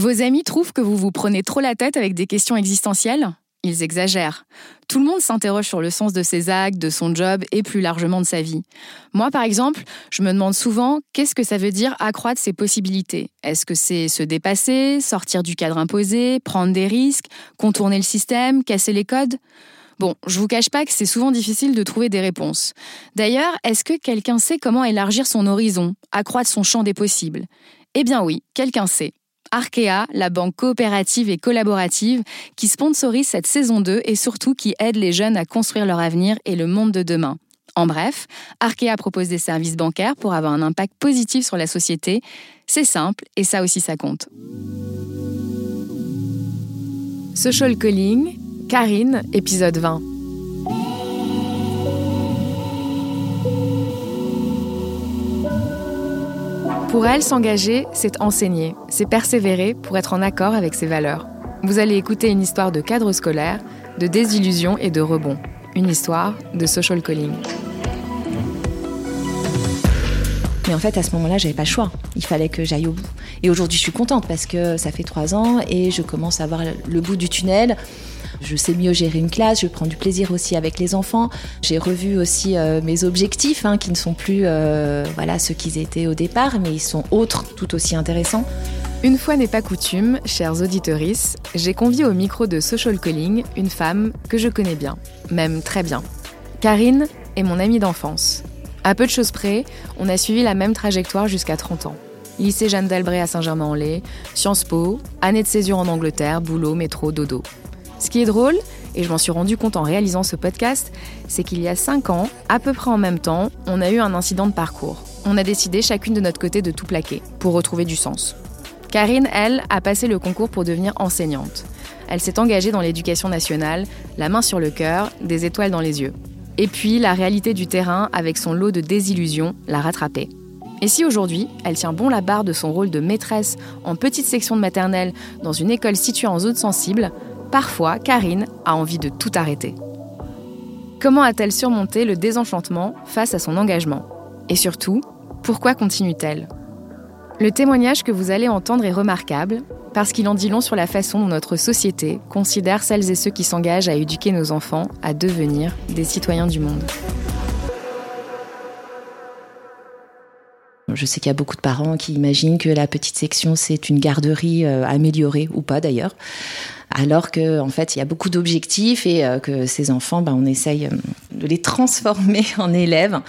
Vos amis trouvent que vous vous prenez trop la tête avec des questions existentielles? Ils exagèrent. Tout le monde s'interroge sur le sens de ses actes, de son job et plus largement de sa vie. Moi, par exemple, je me demande souvent qu'est-ce que ça veut dire accroître ses possibilités? Est-ce que c'est se dépasser, sortir du cadre imposé, prendre des risques, contourner le système, casser les codes? Bon, je vous cache pas que c'est souvent difficile de trouver des réponses. D'ailleurs, est-ce que quelqu'un sait comment élargir son horizon, accroître son champ des possibles? Eh bien oui, quelqu'un sait. Arkea, la banque coopérative et collaborative qui sponsorise cette saison 2 et surtout qui aide les jeunes à construire leur avenir et le monde de demain. En bref, Arkea propose des services bancaires pour avoir un impact positif sur la société. C'est simple et ça aussi ça compte. Social Calling, Karine, épisode 20. Pour elle, s'engager, c'est enseigner, c'est persévérer pour être en accord avec ses valeurs. Vous allez écouter une histoire de cadre scolaire, de désillusion et de rebond. Une histoire de social calling. Mais en fait, à ce moment-là, j'avais pas le choix. Il fallait que j'aille au bout. Et aujourd'hui, je suis contente parce que ça fait trois ans et je commence à voir le bout du tunnel. Je sais mieux gérer une classe, je prends du plaisir aussi avec les enfants. J'ai revu aussi euh, mes objectifs, hein, qui ne sont plus euh, voilà ceux qu'ils étaient au départ, mais ils sont autres, tout aussi intéressants. Une fois n'est pas coutume, chers auditorices, j'ai convié au micro de Social Calling une femme que je connais bien, même très bien. Karine est mon amie d'enfance. À peu de choses près, on a suivi la même trajectoire jusqu'à 30 ans. Lycée Jeanne d'Albret à Saint-Germain-en-Laye, Sciences Po, année de césure en Angleterre, boulot, métro, dodo. Ce qui est drôle, et je m'en suis rendu compte en réalisant ce podcast, c'est qu'il y a 5 ans, à peu près en même temps, on a eu un incident de parcours. On a décidé chacune de notre côté de tout plaquer, pour retrouver du sens. Karine, elle, a passé le concours pour devenir enseignante. Elle s'est engagée dans l'éducation nationale, la main sur le cœur, des étoiles dans les yeux. Et puis, la réalité du terrain, avec son lot de désillusions, l'a rattrapée. Et si aujourd'hui, elle tient bon la barre de son rôle de maîtresse en petite section de maternelle dans une école située en zone sensible, Parfois, Karine a envie de tout arrêter. Comment a-t-elle surmonté le désenchantement face à son engagement? Et surtout, pourquoi continue-t-elle? Le témoignage que vous allez entendre est remarquable parce qu'il en dit long sur la façon dont notre société considère celles et ceux qui s'engagent à éduquer nos enfants à devenir des citoyens du monde. Je sais qu'il y a beaucoup de parents qui imaginent que la petite section, c'est une garderie euh, améliorée, ou pas d'ailleurs alors qu'en en fait, il y a beaucoup d'objectifs et euh, que ces enfants, ben, on essaye euh, de les transformer en élèves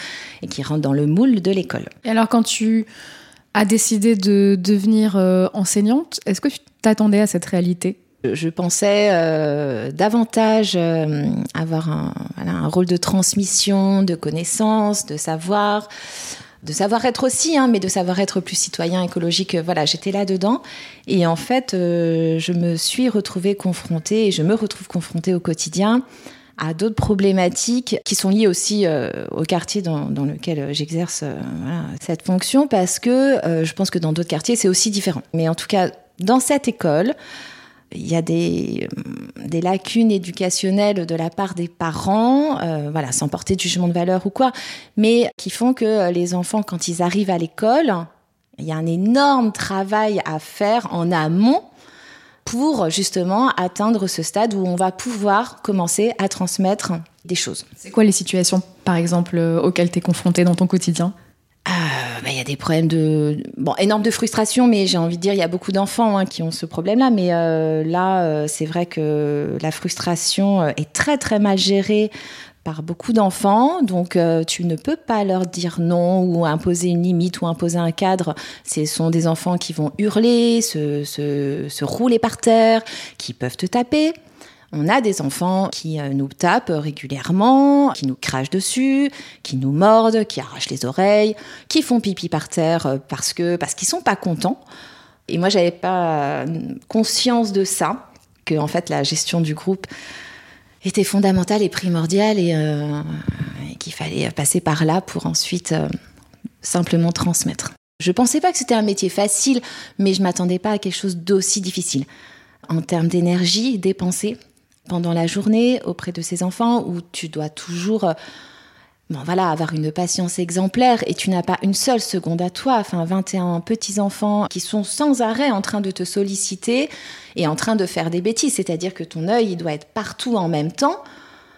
et qui rentrent dans le moule de l'école. Et alors, quand tu as décidé de devenir enseignante, est-ce que tu t'attendais à cette réalité? Je pensais davantage avoir un, un, rôle de transmission, de connaissances, de savoir, de savoir-être aussi, hein, mais de savoir-être plus citoyen, écologique. Euh, voilà, j'étais là-dedans. Et en fait, euh, je me suis retrouvée confrontée, et je me retrouve confrontée au quotidien à d'autres problématiques qui sont liées aussi euh, au quartier dans, dans lequel j'exerce voilà, cette fonction, parce que je pense que dans d'autres quartiers, c'est aussi différent. Mais en tout cas, dans cette école, il y a des, des, lacunes éducationnelles de la part des parents, euh, voilà, sans porter de jugement de valeur ou quoi, mais qui font que les enfants, quand ils arrivent à l'école, il y a un énorme travail à faire en amont pour justement atteindre ce stade où on va pouvoir commencer à transmettre des choses. C'est quoi les situations, par exemple, auxquelles tu es confronté dans ton quotidien ah, bah, il y a des problèmes de bon énorme de frustration mais j'ai envie de dire il y a beaucoup d'enfants hein, qui ont ce problème là mais euh, là euh, c'est vrai que la frustration euh, est très très mal gérée par beaucoup d'enfants, donc tu ne peux pas leur dire non ou imposer une limite ou imposer un cadre. Ce sont des enfants qui vont hurler, se, se rouler par terre, qui peuvent te taper. On a des enfants qui euh, nous tapent régulièrement, qui nous crachent dessus, qui nous mordent, qui arrachent les oreilles, qui font pipi par terre euh, parce que parce qu'ils sont pas contents. Et moi, j'avais pas euh, conscience de ça, que en fait la gestion du groupe était fondamentale et primordiale et, qu'il fallait passer par là pour ensuite simplement transmettre. Je pensais pas que c'était un métier facile, mais je m'attendais pas à quelque chose d'aussi difficile. En termes d'énergie dépensée, pendant la journée auprès de ces enfants où tu dois toujours euh, bon voilà, avoir une patience exemplaire et tu n'as pas une seule seconde à toi. Enfin, 21 petits-enfants qui sont sans arrêt en train de te solliciter et en train de faire des bêtises. C'est-à-dire que ton œil, il doit être partout en même temps.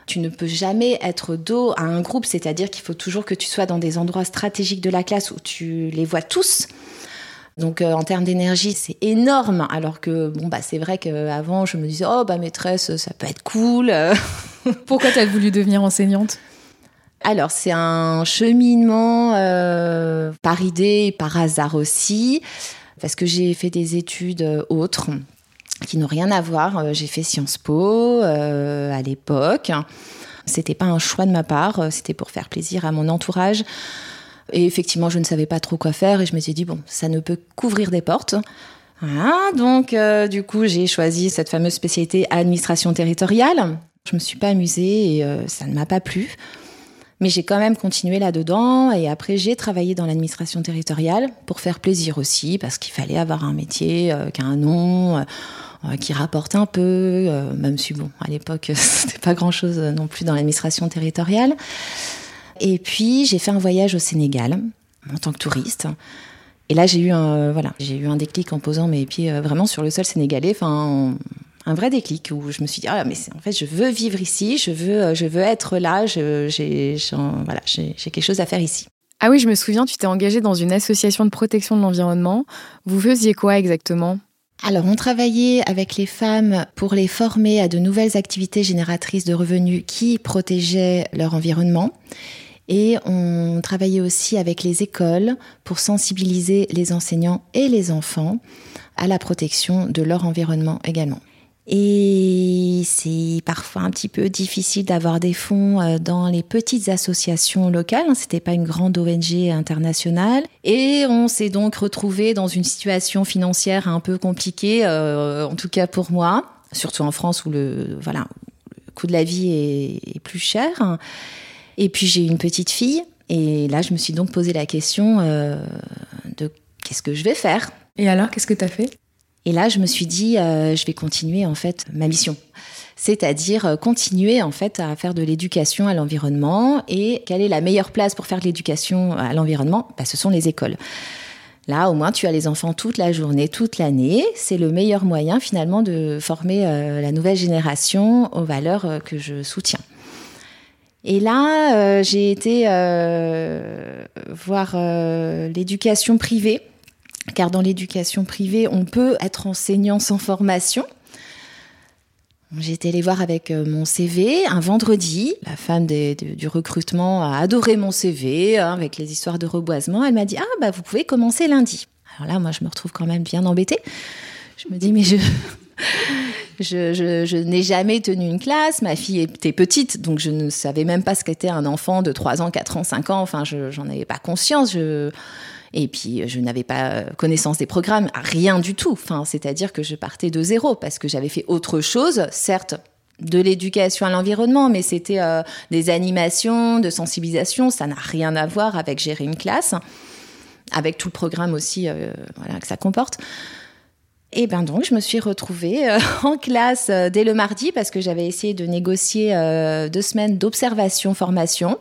Tu ne peux jamais être dos à un groupe, c'est-à-dire qu'il faut toujours que tu sois dans des endroits stratégiques de la classe où tu les vois tous. Donc euh, en termes d'énergie, c'est énorme. Alors que bon bah c'est vrai qu'avant je me disais oh bah maîtresse ça peut être cool. Pourquoi tu as voulu devenir enseignante? Alors c'est un cheminement euh, par idée et par hasard aussi, parce que j'ai fait des études autres qui n'ont rien à voir. Euh, j'ai fait Sciences Po à l'époque. C'était pas un choix de ma part, c'était pour faire plaisir à mon entourage. Et effectivement, je ne savais pas trop quoi faire et je me suis dit, bon, ça ne peut qu'ouvrir des portes. donc, euh, du coup, j'ai choisi cette fameuse spécialité administration territoriale. Je me suis pas amusée et euh, ça ne m'a pas plu. Mais j'ai quand même continué là-dedans et après j'ai travaillé dans l'administration territoriale pour faire plaisir aussi parce qu'il fallait avoir un métier euh, qui a un nom, qui rapporte un peu, même si bon, à l'époque c'était pas grand-chose non plus dans l'administration territoriale. Et puis j'ai fait un voyage au Sénégal en tant que touriste. Et là j'ai eu un voilà, j'ai eu un déclic en posant mes pieds euh, vraiment sur le sol sénégalais. Enfin un vrai déclic où je me suis dit ah mais en fait je veux vivre ici, je veux euh, je veux être là, j'ai voilà j'ai quelque chose à faire ici. Ah oui, je me souviens, tu t'es engagée dans une association de protection de l'environnement. Vous faisiez quoi exactement? Alors, on travaillait avec les femmes pour les former à de nouvelles activités génératrices de revenus qui protégeaient leur environnement. Et on travaillait aussi avec les écoles pour sensibiliser les enseignants et les enfants à la protection de leur environnement également. Et c'est parfois un petit peu difficile d'avoir des fonds euh, dans les petites associations locales. Hein. C'était pas une grande ONG internationale. Et on s'est donc retrouvé dans une situation financière un peu compliquée, euh, en tout cas pour moi, surtout en France où le, voilà, coût de la vie est plus cher. Et puis j'ai une petite fille. Et là, je me suis donc posé la question euh, de qu'est-ce que je vais faire. Et alors, qu'est-ce que tu as fait? Et là, je me suis dit, euh, je vais continuer en fait ma mission. C'est-à-dire euh, continuer en fait à faire de l'éducation à l'environnement. Et quelle est la meilleure place pour faire de l'éducation à l'environnement? Bah, Ce sont les écoles. Là, au moins, tu as les enfants toute la journée, toute l'année. C'est le meilleur moyen finalement de former la nouvelle génération aux valeurs que je soutiens. Et là, euh, j'ai été euh, voir euh, l'éducation privée, car dans l'éducation privée, on peut être enseignant sans formation. J'ai été les voir avec mon CV un vendredi. La femme du recrutement a adoré mon CV hein, avec les histoires de reboisement. Elle m'a dit Ah, bah, vous pouvez commencer lundi. Alors là, moi, je me retrouve quand même bien embêtée. Je me dis Mais je, je, n'ai jamais tenu une classe. Ma fille était petite, donc je ne savais même pas ce qu'était un enfant de 3 ans, 4 ans, 5 ans. Enfin, je avais pas conscience. Et puis, je n'avais pas connaissance des programmes, rien du tout. Enfin, c'est-à-dire que je partais de zéro parce que j'avais fait autre chose, certes, de l'éducation à l'environnement, mais c'était euh, des animations, de sensibilisation. Ça n'a rien à voir avec gérer une classe, avec tout le programme aussi euh, que ça comporte. Et ben donc, je me suis retrouvée euh, en classe euh, dès le mardi parce que j'avais essayé de négocier euh, deux semaines d'observation-formation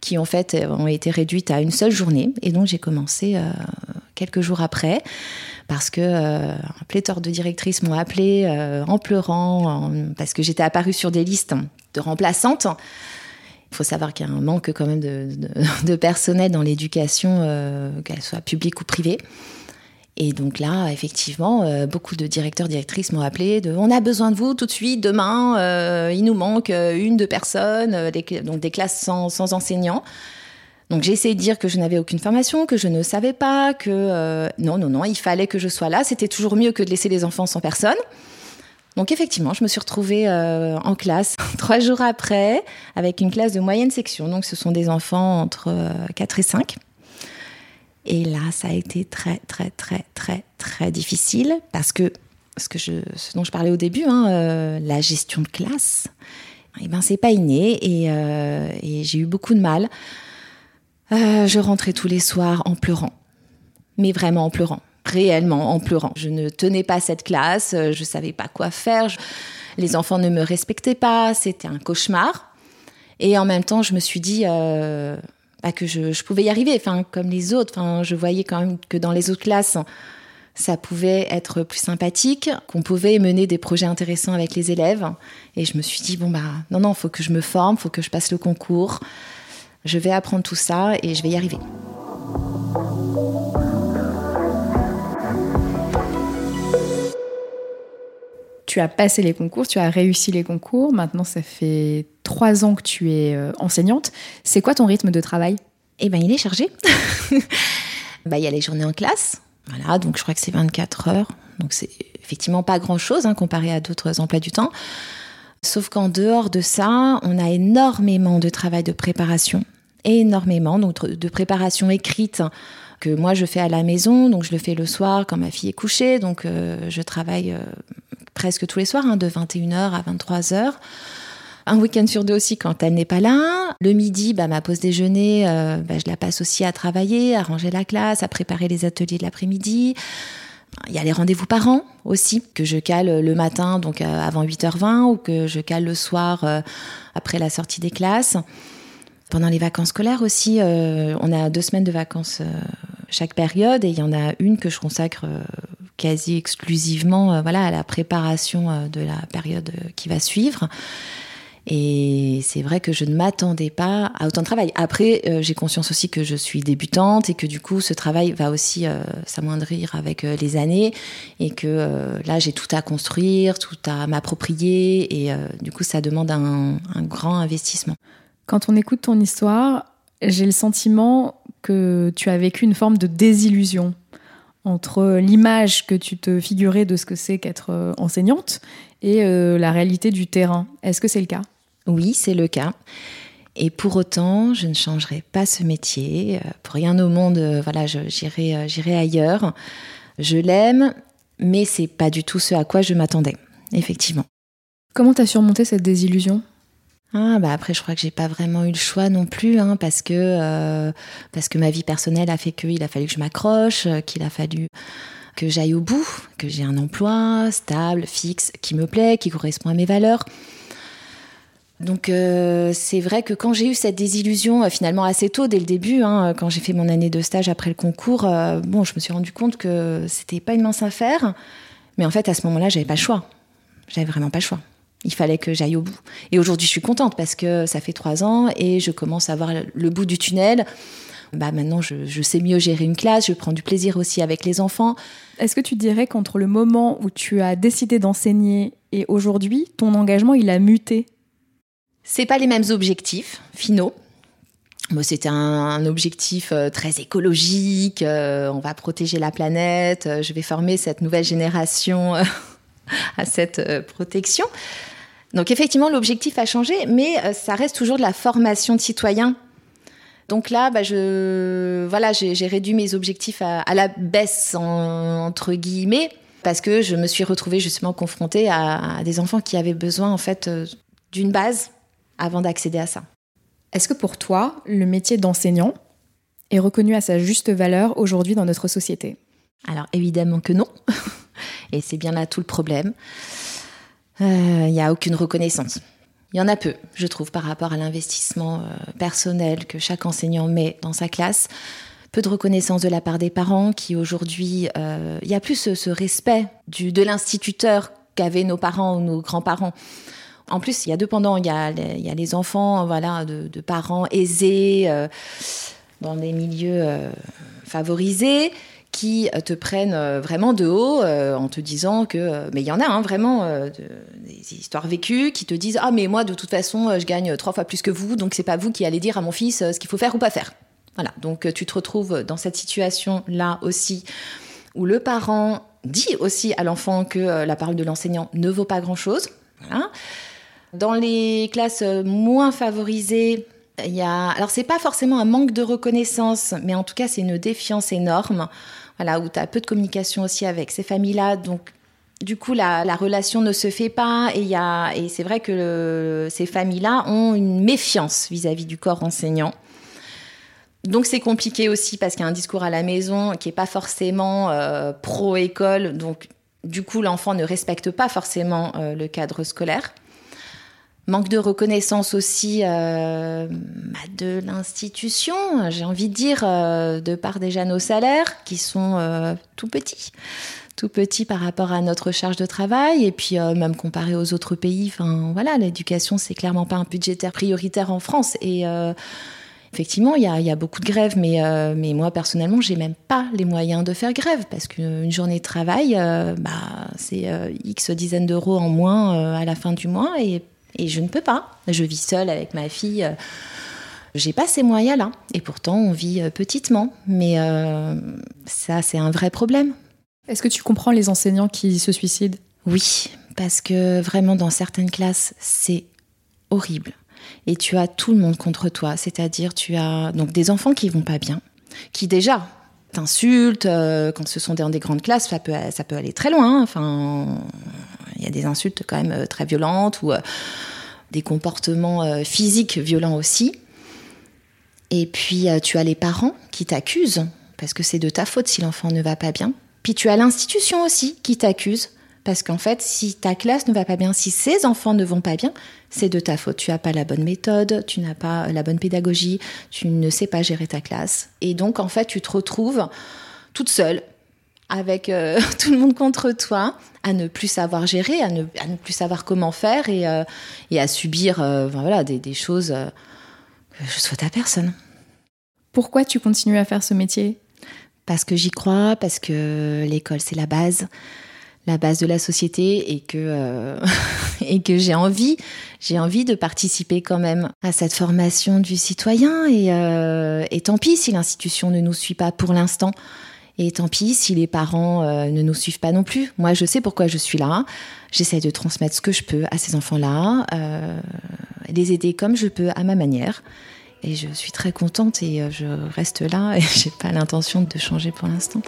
qui en fait ont été réduites à une seule journée. Et donc, j'ai commencé quelques jours après parce que un pléthore de directrices m'ont appelé en pleurant parce que j'étais apparue sur des listes de remplaçantes. Il faut savoir qu'il y a un manque quand même de, de personnel dans l'éducation, qu'elle soit publique ou privée. Et donc là, effectivement, euh, beaucoup de directeurs, directrices m'ont appelé de on a besoin de vous tout de suite, demain, euh, il nous manque euh, une, deux personnes, donc des classes sans, enseignants. Donc j'ai essayé de dire que je n'avais aucune formation, que je ne savais pas, que non, non, non, il fallait que je sois là. C'était toujours mieux que de laisser les enfants sans personne. Donc effectivement, je me suis retrouvée en classe trois jours après avec une classe de moyenne section. Donc ce sont des enfants entre 4 et 5. Et là, ça a été très, très, très, très, très difficile parce que ce, dont je parlais au début, hein, euh, la gestion de classe, eh ben, c'est pas inné et, euh, j'ai eu beaucoup de mal. Euh, je rentrais tous les soirs en pleurant, mais vraiment en pleurant, réellement en pleurant. Je ne tenais pas cette classe, je savais pas quoi faire. les enfants ne me respectaient pas, c'était un cauchemar. Et en même temps, je me suis dit bah, que je, je, pouvais y arriver, enfin, comme les autres. Enfin, je voyais quand même que dans les autres classes, ça pouvait être plus sympathique, qu'on pouvait mener des projets intéressants avec les élèves. Et je me suis dit, bon, bah, non, non, faut que je me forme, faut que je passe le concours. Je vais apprendre tout ça et je vais y arriver. Tu as passé les concours, tu as réussi les concours. Maintenant, ça fait trois ans que tu es euh, enseignante. C'est quoi ton rythme de travail? Eh bien, il est chargé. bah, il y a les journées en classe. Voilà, donc je crois que c'est 24 heures. Donc c'est effectivement pas grand-chose hein, comparé à d'autres emplois du temps. Sauf qu'en dehors de ça, on a énormément de travail de préparation. Énormément, donc de préparation écrite que moi je fais à la maison, donc je le fais le soir quand ma fille est couchée, donc euh, je travaille euh, presque tous les soirs, hein, de 21h à 23h. Un week-end sur deux aussi quand elle n'est pas là. Le midi, bah, ma pause déjeuner, euh, bah, je la passe aussi à travailler, à ranger la classe, à préparer les ateliers de l'après-midi. Il y a les rendez-vous parents aussi, que je cale le matin, donc avant 8h20, ou que je cale le soir après la sortie des classes. Pendant les vacances scolaires aussi, on a deux semaines de vacances chaque période et il y en a une que je consacre euh, quasi exclusivement voilà, à la préparation de la période qui va suivre. Et c'est vrai que je ne m'attendais pas à autant de travail. Après, j'ai conscience aussi que je suis débutante et que du coup, ce travail va aussi s'amoindrir avec les années et que là, j'ai tout à construire, tout à m'approprier et du coup, ça demande un grand investissement. Quand on écoute ton histoire, j'ai le sentiment que tu as vécu une forme de désillusion entre l'image que tu te figurais de ce que c'est qu'être euh, enseignante et euh, la réalité du terrain. Est-ce que c'est le cas? Oui, c'est le cas. Et pour autant, je ne changerai pas ce métier. Euh, pour rien au monde, voilà, j'irai, j'irai ailleurs. Je l'aime, mais c'est pas du tout ce à quoi je m'attendais, effectivement. Comment tu as surmonté cette désillusion? Ah bah après je crois que j'ai pas vraiment eu le choix non plus hein, parce que euh, parce que ma vie personnelle a fait qu'il a fallu que je m'accroche, euh, qu'il a fallu que j'aille au bout, que j'ai un emploi stable, fixe, qui me plaît, qui correspond à mes valeurs. Donc euh, c'est vrai que quand j'ai eu cette désillusion finalement assez tôt dès le début, hein, quand j'ai fait mon année de stage après le concours, bon je me suis rendu compte que c'était pas une mince affaire, mais en fait à ce moment-là j'avais pas le choix, j'avais vraiment pas le choix. Il fallait que j'aille au bout. Et aujourd'hui, je suis contente parce que ça fait trois ans et je commence à voir le bout du tunnel. Bah maintenant, je, sais mieux gérer une classe, je prends du plaisir aussi avec les enfants. Est-ce que tu dirais qu'entre le moment où tu as décidé d'enseigner et aujourd'hui, ton engagement, il a muté? C'est pas les mêmes objectifs finaux. Moi, c'était un, objectif euh, très écologique. Euh, on va protéger la planète. Euh, je vais former cette nouvelle génération à cette protection. Donc effectivement, l'objectif a changé, mais euh, ça reste toujours de la formation de citoyens. Donc là, bah, je, voilà, j'ai réduit mes objectifs à, la baisse, entre guillemets, parce que je me suis retrouvée justement confrontée à, des enfants qui avaient besoin en fait euh, d'une base avant d'accéder à ça. Est-ce que pour toi, le métier d'enseignant est reconnu à sa juste valeur aujourd'hui dans notre société? Alors évidemment que non, et c'est bien là tout le problème il euh, n'y a aucune reconnaissance. Il y en a peu, je trouve, par rapport à l'investissement euh, personnel que chaque enseignant met dans sa classe. Peu de reconnaissance de la part des parents qui aujourd'hui, euh, il y a plus ce, respect du, de l'instituteur qu'avaient nos parents ou nos grands-parents. En plus, il y a deux pendant. Il y a, les enfants voilà, de parents aisés dans des milieux favorisés qui euh, te prennent euh, vraiment de haut euh, en te disant que mais il y en a hein, vraiment des histoires vécues qui te disent ah mais moi de toute façon je gagne trois fois plus que vous donc c'est pas vous qui allez dire à mon fils ce qu'il faut faire ou pas faire. Voilà. Donc tu te retrouves dans cette situation là aussi où le parent dit aussi à l'enfant que la parole de l'enseignant ne vaut pas grand chose dans les classes moins favorisées il y a, alors c'est pas forcément un manque de reconnaissance, mais en tout cas c'est une défiance énorme, voilà, où tu as peu de communication aussi avec ces familles-là, donc du coup la, relation ne se fait pas et y a, et c'est vrai que ces familles-là ont une méfiance vis-à-vis du corps enseignant. Donc c'est compliqué aussi parce qu'il y a un discours à la maison qui est pas forcément euh, pro école, donc du coup l'enfant ne respecte pas forcément euh, le cadre scolaire. Manque de reconnaissance aussi euh, bah, de l'institution, j'ai envie de dire, euh, de par déjà nos salaires qui sont euh, tout petits, tout petits par rapport à notre charge de travail et puis même comparé aux autres pays. Enfin voilà, l'éducation c'est clairement pas un budgétaire prioritaire en France et Effectivement, il y, a, beaucoup de grèves, mais, mais moi personnellement, j'ai même pas les moyens de faire grève parce qu'une journée de travail, bah, c'est X dizaines d'euros en moins à la fin du mois et et je ne peux pas. Je vis seule avec ma fille. Euh, j'ai pas ces moyens-là. Et pourtant, on vit euh, petitement. Mais euh, ça, c'est un vrai problème. Est-ce que tu comprends les enseignants qui se suicident? Oui, parce que vraiment, dans certaines classes, c'est horrible. Et tu as tout le monde contre toi. C'est-à-dire, tu as donc des enfants qui vont pas bien, qui déjà t'insultent. quand ce sont dans des grandes classes, ça peut, ça peut aller très loin. Enfin, il y a des insultes quand même euh, très violentes ou euh, des comportements euh, physiques violents aussi. Et puis tu as les parents qui t'accusent parce que c'est de ta faute si l'enfant ne va pas bien. Puis tu as l'institution aussi qui t'accuse parce qu'en fait, si ta classe ne va pas bien, si ces enfants ne vont pas bien, c'est de ta faute. Tu n'as pas la bonne méthode, tu n'as pas la bonne pédagogie, tu ne sais pas gérer ta classe. Et donc, en fait, tu te retrouves toute seule avec euh, tout le monde contre toi, à ne plus savoir gérer, à ne, plus savoir comment faire et, euh, à subir euh, voilà, des, choses que je souhaite à personne. Pourquoi tu continues à faire ce métier? Parce que j'y crois, parce que l'école c'est la base, la base de la société et que, et que j'ai envie, j'ai envie de participer quand même à cette formation du citoyen et, et tant pis si l'institution ne nous suit pas pour l'instant. Et tant pis si les parents euh, ne nous suivent pas non plus. Moi, je sais pourquoi je suis là. J'essaie de transmettre ce que je peux à ces enfants-là, euh, les aider comme je peux à ma manière. Et je suis très contente et euh, je reste là et j'ai pas l'intention de changer pour l'instant.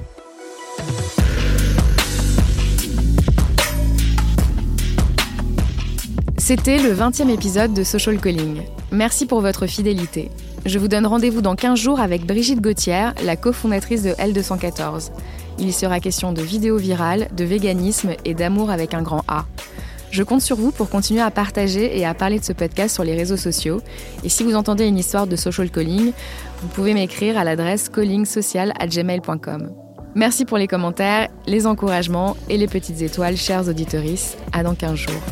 C'était le 20e épisode de Social Calling. Merci pour votre fidélité. Je vous donne rendez-vous dans 15 jours avec Brigitte Gauthier, la cofondatrice de L214. Il sera question de vidéos virales, de véganisme et d'amour avec un grand A. Je compte sur vous pour continuer à partager et à parler de ce podcast sur les réseaux sociaux. Et si vous entendez une histoire de social calling, vous pouvez m'écrire à l'adresse callingsocial@gmail.com. Merci pour les commentaires, les encouragements et les petites étoiles, chers auditorices. À dans 15 jours.